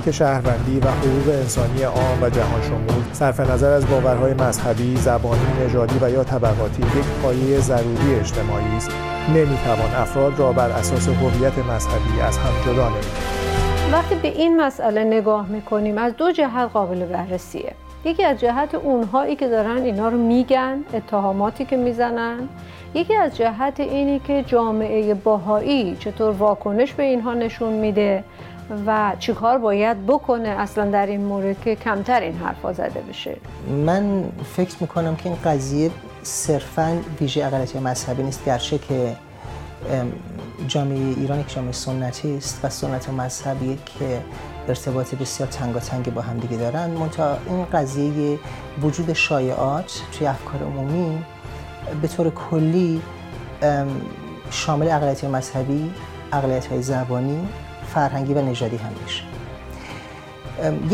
که شهروندی و حقوق انسانی عام و جهان شمول صرف نظر از باورهای مذهبی، زبانی، نژادی و یا طبقاتی یک پایه ضروری اجتماعی است نمی‌توان افراد را بر اساس هویت مذهبی از هم جدا نمود. وقتی به این مسئله نگاه می‌کنیم از دو جهت قابل بررسیه. یکی از جهت اونهایی که دارن اینا رو میگن اتهاماتی که می‌زنن. یکی از جهت اینی که جامعه باهایی چطور واکنش به اینها نشون میده. و چیکار باید بکنه اصلا در این مورد که کمتر این حرفا زده بشه؟ من فکر می‌کنم که این قضیه صرفا ویژه اقلیت مذهبی نیست گرچه که جامعه ایران یک جامعه سنتی است و سنت و مذهبی که ارتباط بسیار تنگاتنگی با هم دیگه دارن منتها این قضیه وجود شایعات توی افکار عمومی به طور کلی شامل اقلیت مذهبی، اقلیت های زبانی، فرهنگی و نژادی هم میشه.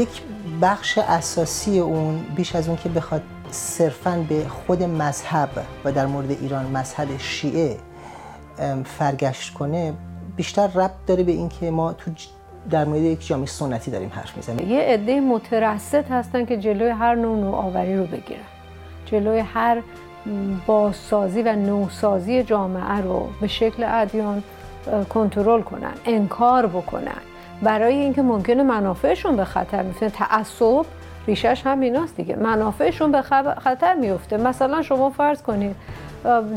یک بخش اساسی اون بیش از اون که بخواد صرفا به خود مذهب و در مورد ایران مذهب شیعه فرگشت کنه بیشتر ربط داره به اینکه ما تو در مورد یک جامعه سنتی داریم حرف می‌زنیم. یه عده مترصد هستن که جلوی هر نوع نوآوری رو بگیرن. جلوی هر بازسازی و نوسازی جامعه رو به شکل ادیان کنترل کنن انکار بکنن. برای اینکه ممکنه منافعشون به خطر میفته تعصب ریشش هم ایناست دیگه. منافعشون به خطر میفته مثلا شما فرض کنید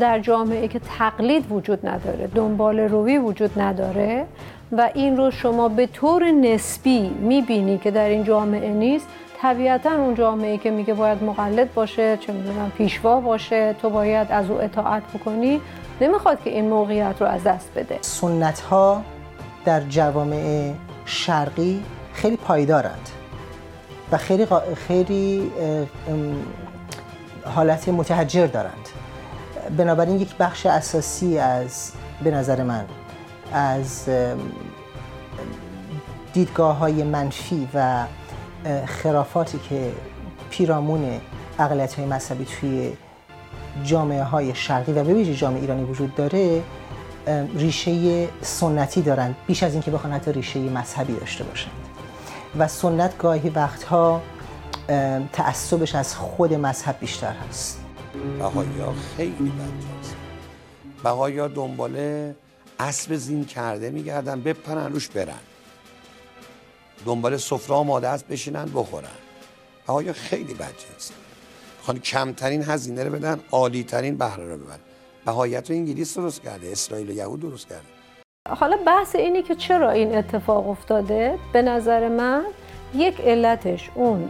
در جامعه که تقلید وجود نداره دنبال روی وجود نداره و این رو شما به طور نسبی می‌بینی که در این جامعه نیست طبیعتا اون جامعه که میگه باید مقلد باشه چه می‌دونم پیشوا باشه تو باید از او اطاعت بکنی. نمی‌خواد که این موقعیت رو از دست بده. سنت ها در جوامع شرقی خیلی پایدارند و خیلی, خیلی حالت متحجر دارند. بنابراین یک بخش اساسی از به نظر من از دیدگاه های منفی و خرافاتی که پیرامون اقلیت های مذهبی توی جامعه های شرقی و ویژه جامعه ایرانی وجود داره ریشه سنتی دارند بیش از اینکه بخوان حتی ریشه مذهبی داشته باشند و سنت گاهی وقتها تعصبش از خود مذهب بیشتر هست. بهایی ها خیلی بدجنس بهایی ها دنباله اسب زین کرده میگردن بپرن روش برن. دنبال سفره آماده است بشینن بخورن. بهایی خیلی بدجنس می‌خوان کمترین هزینه رو بدن عالی ترین بهره رو ببرن. بهایت انگلیس درست کرده اسرائیل و یهود درست کرده. حالا بحث اینی که چرا این اتفاق افتاده؟ به نظر من یک علتش اون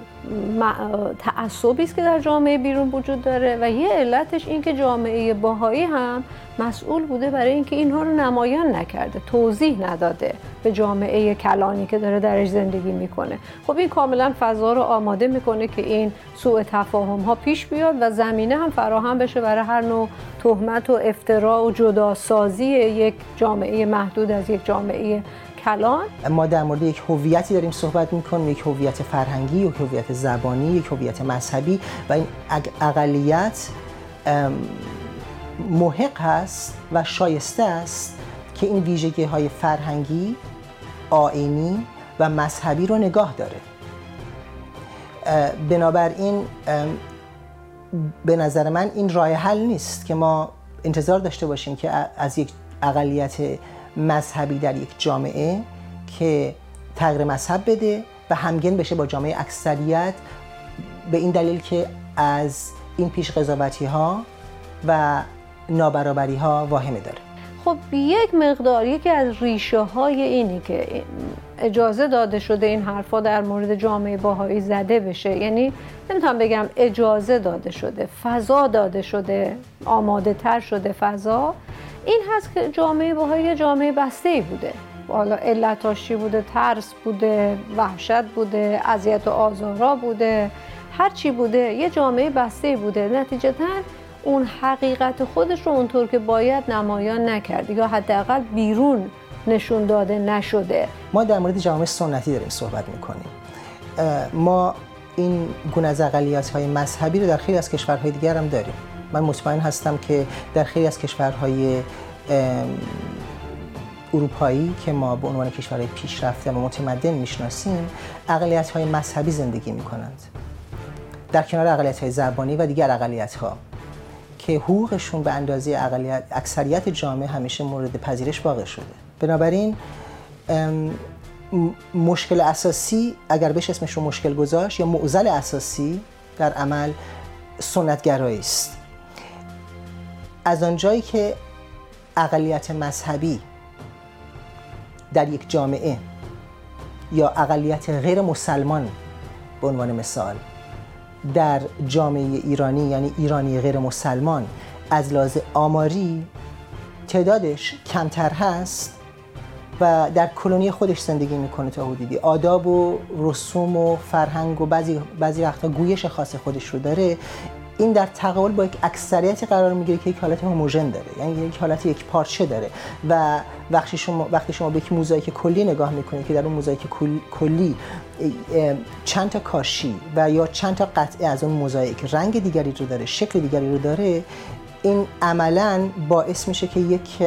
تعصبی است که در جامعه بیرون وجود داره و یه علتش این که جامعه باهایی هم مسئول بوده برای اینکه اینها رو نمایان نکرده توضیح نداده به جامعه کلانی که داره درش زندگی می‌کنه. خب این کاملا فضا رو آماده می‌کنه که این سوء تفاهم ها پیش بیاد و زمینه هم فراهم بشه برای هر نوع تهمت و افترا و جداسازی یک جامعه محدود از یک جامعه کلان. ما در مورد یک هویتی داریم صحبت می‌کنیم یک هویت فرهنگی یک هویت زبانی یک هویت مذهبی و این اقلیت محق هست و شایسته است که این ویژگی های فرهنگی آینی و مذهبی رو نگاه داره. بنابراین به نظر من این راه حل نیست که ما انتظار داشته باشیم که از یک اقلیت مذهبی در یک جامعه که تغییر مذهب بده و همگن بشه با جامعه اکثریت به این دلیل که از این پیش قضاوتی ها و نابرابری ها واهمه داره. خب یک مقدار یکی از ریشه های اینی که اجازه داده شده این حرفا در مورد جامعه باهایی زده بشه. یعنی نمی‌تونم بگم اجازه داده شده فضا داده شده آماده تر شده فضا. این هست که جامعه باهایی جامعه بسته ای بوده. حالا علتاشی بوده؟ ترس بوده وحشت بوده اذیت و آزارا بوده هر چی بوده یه جامعه بسته بوده. نتیجتا اون حقیقت خودش رو اونطور که باید نمایان نکرد یا حداقل بیرون نشون داده نشده. ما در مورد جامعه سنتی داریم صحبت می‌کنیم. ما این گونه از اقلیت های مذهبی رو در خیلی از کشورهای دیگر هم داریم. من مطمئن هستم که در خیلی از کشورهای اروپایی که ما به عنوان کشورهای پیشرفته و متمدن می‌شناسیم اقلیت های مذهبی زندگی می‌کنند. در کنار اقلیت های زبانی و دیگر اقلیت ها که حقوقشون به اندازه اقلیت اکثریت جامعه همیشه مورد پذیرش واقع شده. بنابراین مشکل اساسی اگر بهش اسمش رو مشکل گذاشت یا معضل اساسی در عمل سنتگرایی است. از آنجایی که اقلیت مذهبی در یک جامعه یا اقلیت غیر مسلمان به عنوان مثال در جامعه ایرانی یعنی ایرانی غیر مسلمان از لحاظ آماری تعدادش کمتر هست و در کلونی خودش زندگی می‌کنه تا حدودی. آداب و رسوم و فرهنگ و بعضی بعضی وقتا گویش خاص خودش رو داره. این در تقابل با یک اکثریتی قرار می‌گیره که یک حالت هوموژن داره. یعنی یک حالت یک پارچه داره. و وقتی شما وقتی شما به یک موزاییک کلی نگاه می‌کنید که در اون موزاییک کلی چند تا کاشی و یا چند تا قطعه از اون موزاییک رنگ دیگری رو داره شکل دیگری رو داره این عملا باعث میشه که یک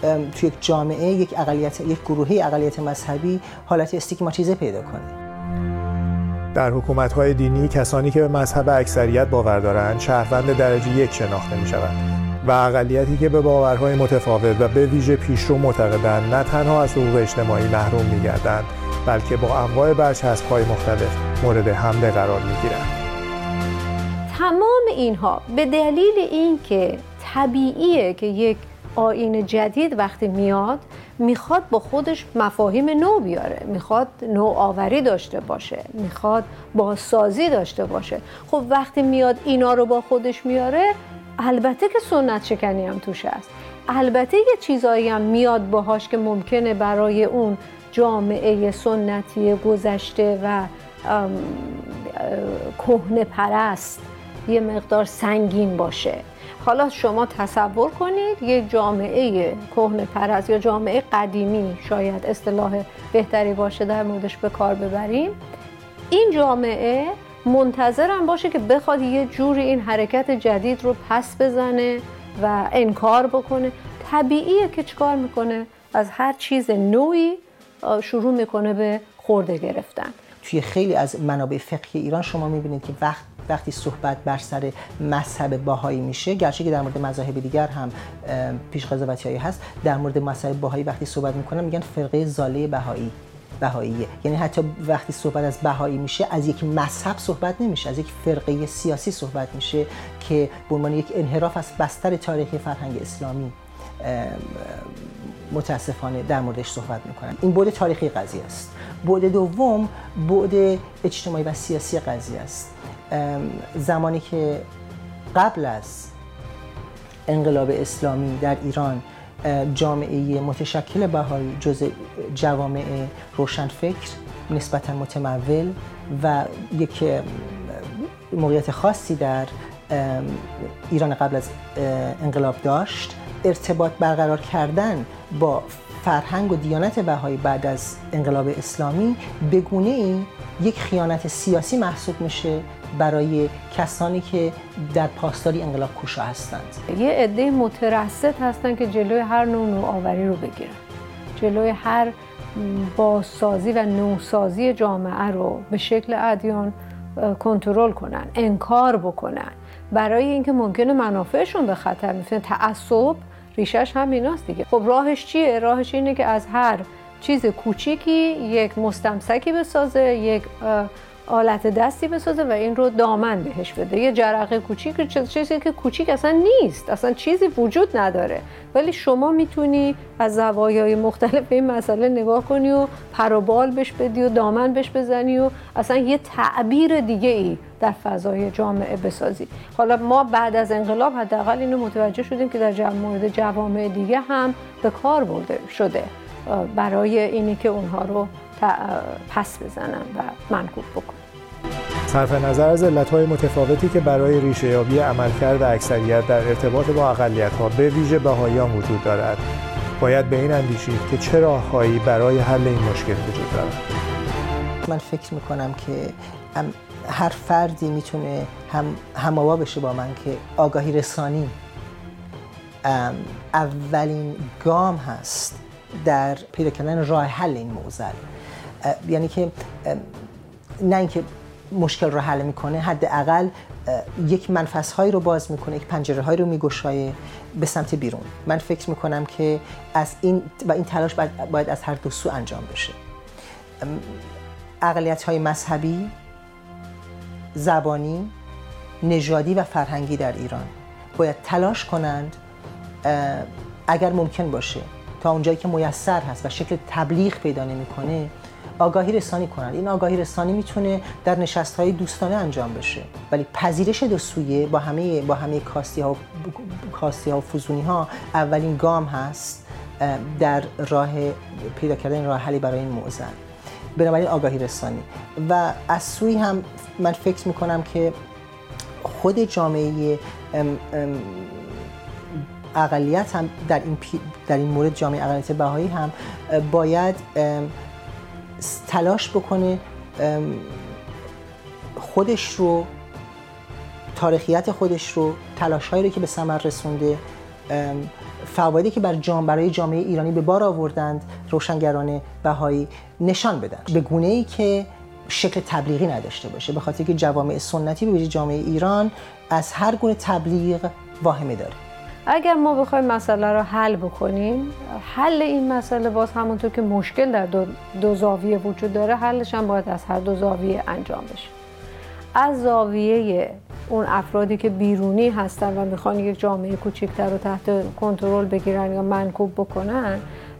توی یک جامعه یک اقلیت یک گروهی اقلیت مذهبی حالت استیگماتیزه پیدا کنه. در حکومت‌های دینی کسانی که به مذهب اکثریت باور دارند شهروند درجه یک شناخته می شود و اقلیتی که به باورهای متفاوت و به ویژه پیشرو معتقدند نه تنها از حقوق اجتماعی محروم می‌گردند بلکه با انواع برچسب‌های مختلف مورد حمله قرار می‌گیرند. تمام اینها به دلیل اینکه طبیعیه که یک آین جدید وقتی میاد می‌خواد با خودش مفاهیم نو بیاره. می‌خواد نوآوری داشته باشه. می‌خواد بازسازی داشته باشه. خب وقتی میاد اینا رو با خودش میاره البته که سنت شکنی هم توش هست. البته یه چیزایی هم میاد باهاش که ممکنه برای اون جامعه سنتی گذشته و کهنه پرست یه مقدار سنگین باشه. حالا شما تصور کنید یک جامعه کهنه پرست یا جامعه قدیمی شاید اصطلاح بهتری باشه در موردش به کار ببریم. این جامعه منتظرم باشه که بخواد یه جوری این حرکت جدید رو پس بزنه و انکار بکنه. طبیعیه که چکار می‌کنه؟ از هر چیز نوعی شروع می‌کنه به خورده گرفتن. توی خیلی از منابع فقهی ایران شما می‌بینید که وقت وقتی صحبت بر سر مذهب باهایی میشه گرچه که در مورد مذاهب دیگر هم پیش قضاوتی هست در مورد مذهب باهایی وقتی صحبت می‌کنن میگن فرقه زاله بهایی بهاییه. یعنی حتی وقتی صحبت از بهایی میشه از یک مذهب صحبت نمیشه از یک فرقه سیاسی صحبت میشه که به عنوان یک انحراف از بستر تاریخی فرهنگ اسلامی متاسفانه در موردش صحبت می‌کنن این بود تاریخی قضیه است. بعد دوم بعد اجتماعی و سیاسی قضیه است. زمانی که قبل از انقلاب اسلامی در ایران جامعه متشکل بهایی جز جوامع روشنفکر نسبتا متمول و یک موقعیت خاصی در ایران قبل از انقلاب داشت. ارتباط برقرار کردن با فرهنگ و دیانت بهایی بعد از انقلاب اسلامی بگونه این یک خیانت سیاسی محسوب میشه برای کسانی که در پاسداری انقلاب کوشا هستند. یه عده مترصد هستن که جلوی هر نوع نوآوری رو بگیرن. جلوی هر بازسازی و نوسازی جامعه رو به شکل ادیان کنترل کنن انکار بکنن. برای اینکه ممکنه منافعشون به خطر میفته تعصب ریشش هم ایناست دیگه. خب راهش چیه؟ راهش اینه که از هر چیز کوچیکی یک مستمسکی بسازه یک آلت دستی بسازه و این رو دامن بهش بده. یه جرقه کوچیک چیزی که کوچیک اصلا نیست. اصلا چیزی وجود نداره. ولی شما می‌تونی از زوایای مختلف به این مسئله نگاه کنی و پروبال بش بدی و دامن بهش بزنی و اصلا یه تعبیر دیگه ای در فضای جامعه بسازی. حالا ما بعد از انقلاب حداقل اینو متوجه شدیم که در مورد جوامع دیگه هم به کار برده شده. برای اینی که اونها رو پس بزنن و منکوب بکنن. صرف نظر از علتهای متفاوتی که برای ریشه یابی عملکرد اکثریت در ارتباط با اقلیت ها به ویژه بهاییان وجود دارد. باید به این اندیشید که چه راههایی برای حل این مشکل وجود دارد. من فکر می‌کنم که هر فردی می‌تونه هم هماوا بشه با من که آگاهی رسانی. اولین گام هست در پیدا کردن راه حل این موزل یعنی که نه اینکه مشکل رو حل می‌کنه حداقل یک منفس هایی رو باز می‌کنه یک پنجره هایی رو میگشایه به سمت بیرون. من فکر می‌کنم که از این و این تلاش باید, باید از هر دو سو انجام بشه. اقلیت های مذهبی زبانی نژادی و فرهنگی در ایران. باید تلاش کنند اگر ممکن باشه تا اونجایی که میسر هست و شکل تبلیغ پیدا نمی‌کنه آگاهی رسانی کنند. این آگاهی رسانی می‌تونه در نشست های دوستانه انجام بشه. ولی پذیرش دو سویه با همه با همه کاستی ها کاستی ها و فوزونی ها اولین گام هست در راه پیدا کردن راه حلی برای این موضوع. بنابراین آگاهی رسانی. و از سوی هم من فکر می‌کنم که خود جامعه اقلیت هم در این, در این مورد جامعه اقلیت بهایی هم باید تلاش بکنه خودش رو تاریخیت خودش رو تلاش هایی رو که به ثمر رسونده فوایدی که بر جام برای جامعه ایرانی به بار آوردند روشنگران بهایی نشان بدن. به گونه ای که شکل تبلیغی نداشته باشه به خاطر که جوامع سنتی به جامعه ایران از هر گونه تبلیغ واهمه داره. اگر ما بخوایم مسئله رو حل بکنیم حل این مسئله باز همونطور که مشکل در دو, دو زاویه وجود داره حلش هم باید از هر دو زاویه انجام بشه. از زاویه اون افرادی که بیرونی هستن و می‌خوان یک جامعه کوچکتر رو تحت کنترل بگیرن یا منکوب بکنن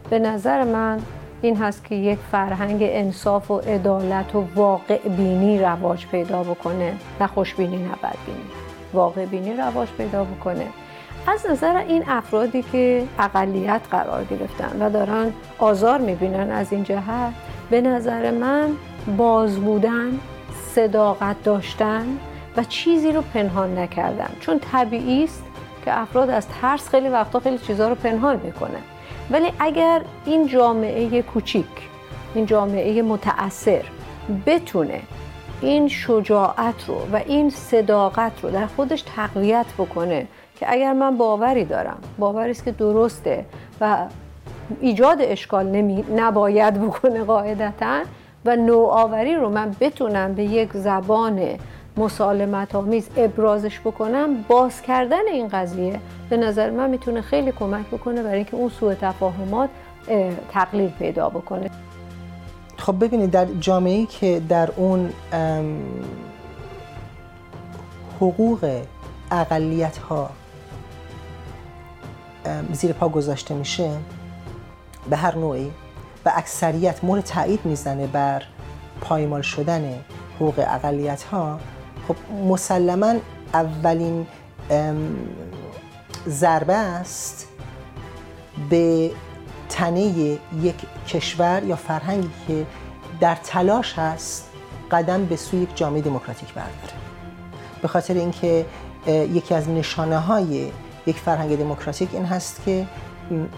به نظر من این هست که یک فرهنگ انصاف و عدالت و واقع بینی رواج پیدا بکنه. نه خوشبینی نه بدبینی. واقع بینی رواج پیدا بکنه. از نظر این افرادی که اقلیت قرار گرفتن و دارن آزار می‌بینن از این جهت به نظر من باز بودن صداقت داشتن و چیزی رو پنهان نکردن چون طبیعی است که افراد از ترس خیلی وقتا خیلی چیزها رو پنهان می‌کنن. ولی اگر این جامعه کوچیک این جامعه متأثر بتونه این شجاعت رو و این صداقت رو در خودش تقویت بکنه که اگر من باوری دارم باوری است که درسته و ایجاد اشکال نمی... نباید بکنه قاعدتا و نوآوری رو من بتونم به یک زبان مسالمت آمیز ابرازش بکنم باز کردن این قضیه به نظر من می‌تونه خیلی کمک بکنه برای اینکه اون سوء تفاهمات تقلیل پیدا بکنه. خب ببینید در جامعه که در اون حقوق اقلیت ها زیر پا گذاشته میشه به هر نوعی و اکثریت مورد تایید می‌زنه بر پایمال شدن حقوق اقلیت ها خب مسلما اولین ضربه است به تنه یک کشور یا فرهنگی که در تلاش هست قدم به سوی یک جامعه دموکراتیک برداره. به خاطر اینکه یکی از نشانه های یک فرهنگ دموکراتیک این هست که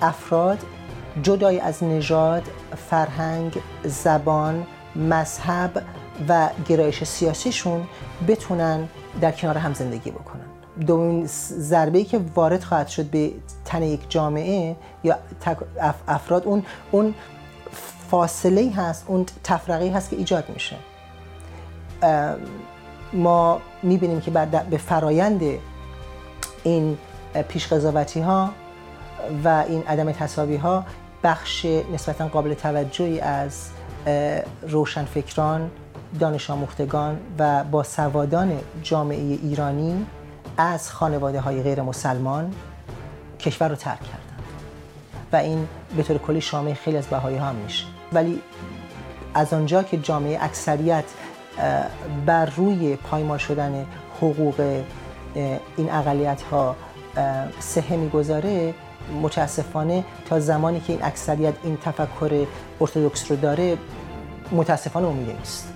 افراد جدای از نژاد، فرهنگ، زبان، مذهب و گرایش سیاسیشون بتونن در کنار هم زندگی بکنن. دومین ضربه ای که وارد خواهد شد به تن یک جامعه یا افراد اون اون فاصله هست اون تفرقه هست که ایجاد میشه. ما می‌بینیم که بعد به فرایند این پیش ها و این عدم تصاوی ها بخش نسبتا قابل توجهی از روشنفکران دانش آموختگان و با سوادان جامعه ایرانی از خانواده های غیر مسلمان کشور رو ترک کردند و این به طور کلی شامل خیلی از بهایی ها میشه. ولی از آنجا که جامعه اکثریت بر روی پایمال شدن حقوق این اقلیت ها سهه می‌گذاره متاسفانه تا زمانی که این اکثریت این تفکر ارتودکس رو داره متاسفانه امیده نیست.